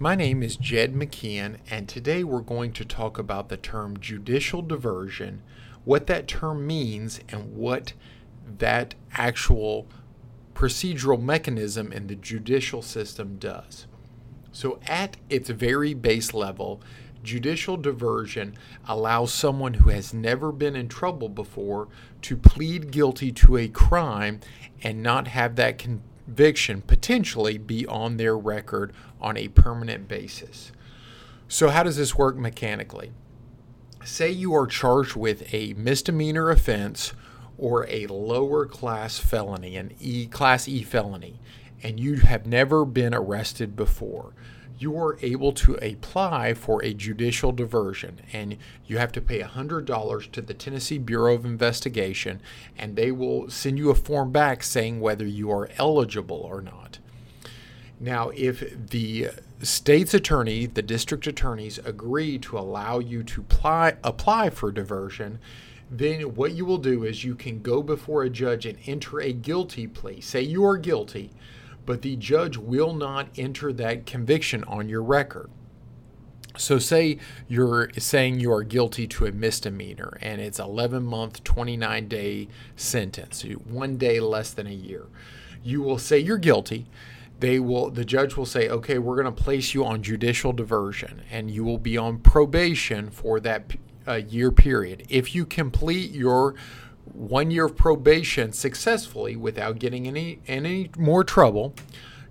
My name is Jed McKeon, and today we're going to talk about the term judicial diversion, what that term means, and what that actual procedural mechanism in the judicial system does. So, at its very base level, judicial diversion allows someone who has never been in trouble before to plead guilty to a crime and not have that con- conviction potentially be on their record on a permanent basis. So, how does this work mechanically? Say you are charged with a misdemeanor offense or a lower class felony, an E class E felony, and you have never been arrested before you are able to apply for a judicial diversion and you have to pay $100 to the Tennessee Bureau of Investigation and they will send you a form back saying whether you are eligible or not. Now, if the state's attorney, the district attorneys agree to allow you to apply, apply for diversion, then what you will do is you can go before a judge and enter a guilty plea. Say you are guilty but the judge will not enter that conviction on your record. So, say you're saying you are guilty to a misdemeanor and it's 11 month, 29 day sentence, one day less than a year. You will say you're guilty. They will, the judge will say, okay, we're going to place you on judicial diversion and you will be on probation for that uh, year period. If you complete your one year of probation successfully without getting any any more trouble.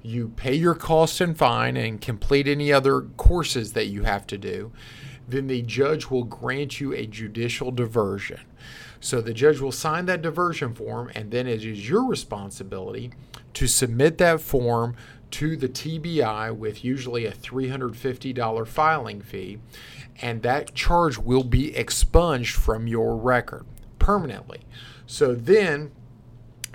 You pay your cost and fine and complete any other courses that you have to do. Then the judge will grant you a judicial diversion. So the judge will sign that diversion form, and then it is your responsibility to submit that form to the TBI with usually a $350 filing fee, and that charge will be expunged from your record permanently. So then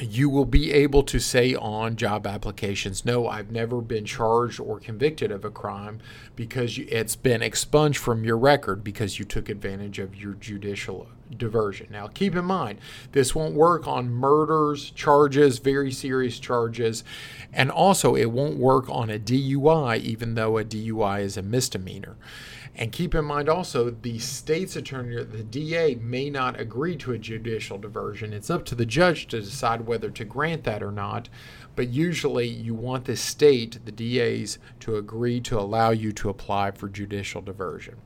you will be able to say on job applications, no, I've never been charged or convicted of a crime because it's been expunged from your record because you took advantage of your judicial diversion. Now, keep in mind, this won't work on murders charges, very serious charges, and also it won't work on a DUI, even though a DUI is a misdemeanor. And keep in mind also, the state's attorney, the DA, may not agree to a judicial diversion. It's up to the judge to decide whether to grant that or not. But usually, you want the state, the DAs, to agree to allow you to apply for judicial diversion.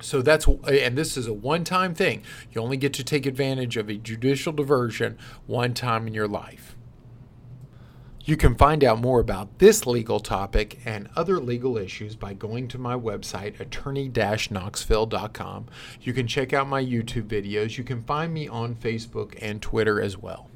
So that's, and this is a one time thing. You only get to take advantage of a judicial diversion one time in your life. You can find out more about this legal topic and other legal issues by going to my website, attorney-knoxville.com. You can check out my YouTube videos. You can find me on Facebook and Twitter as well.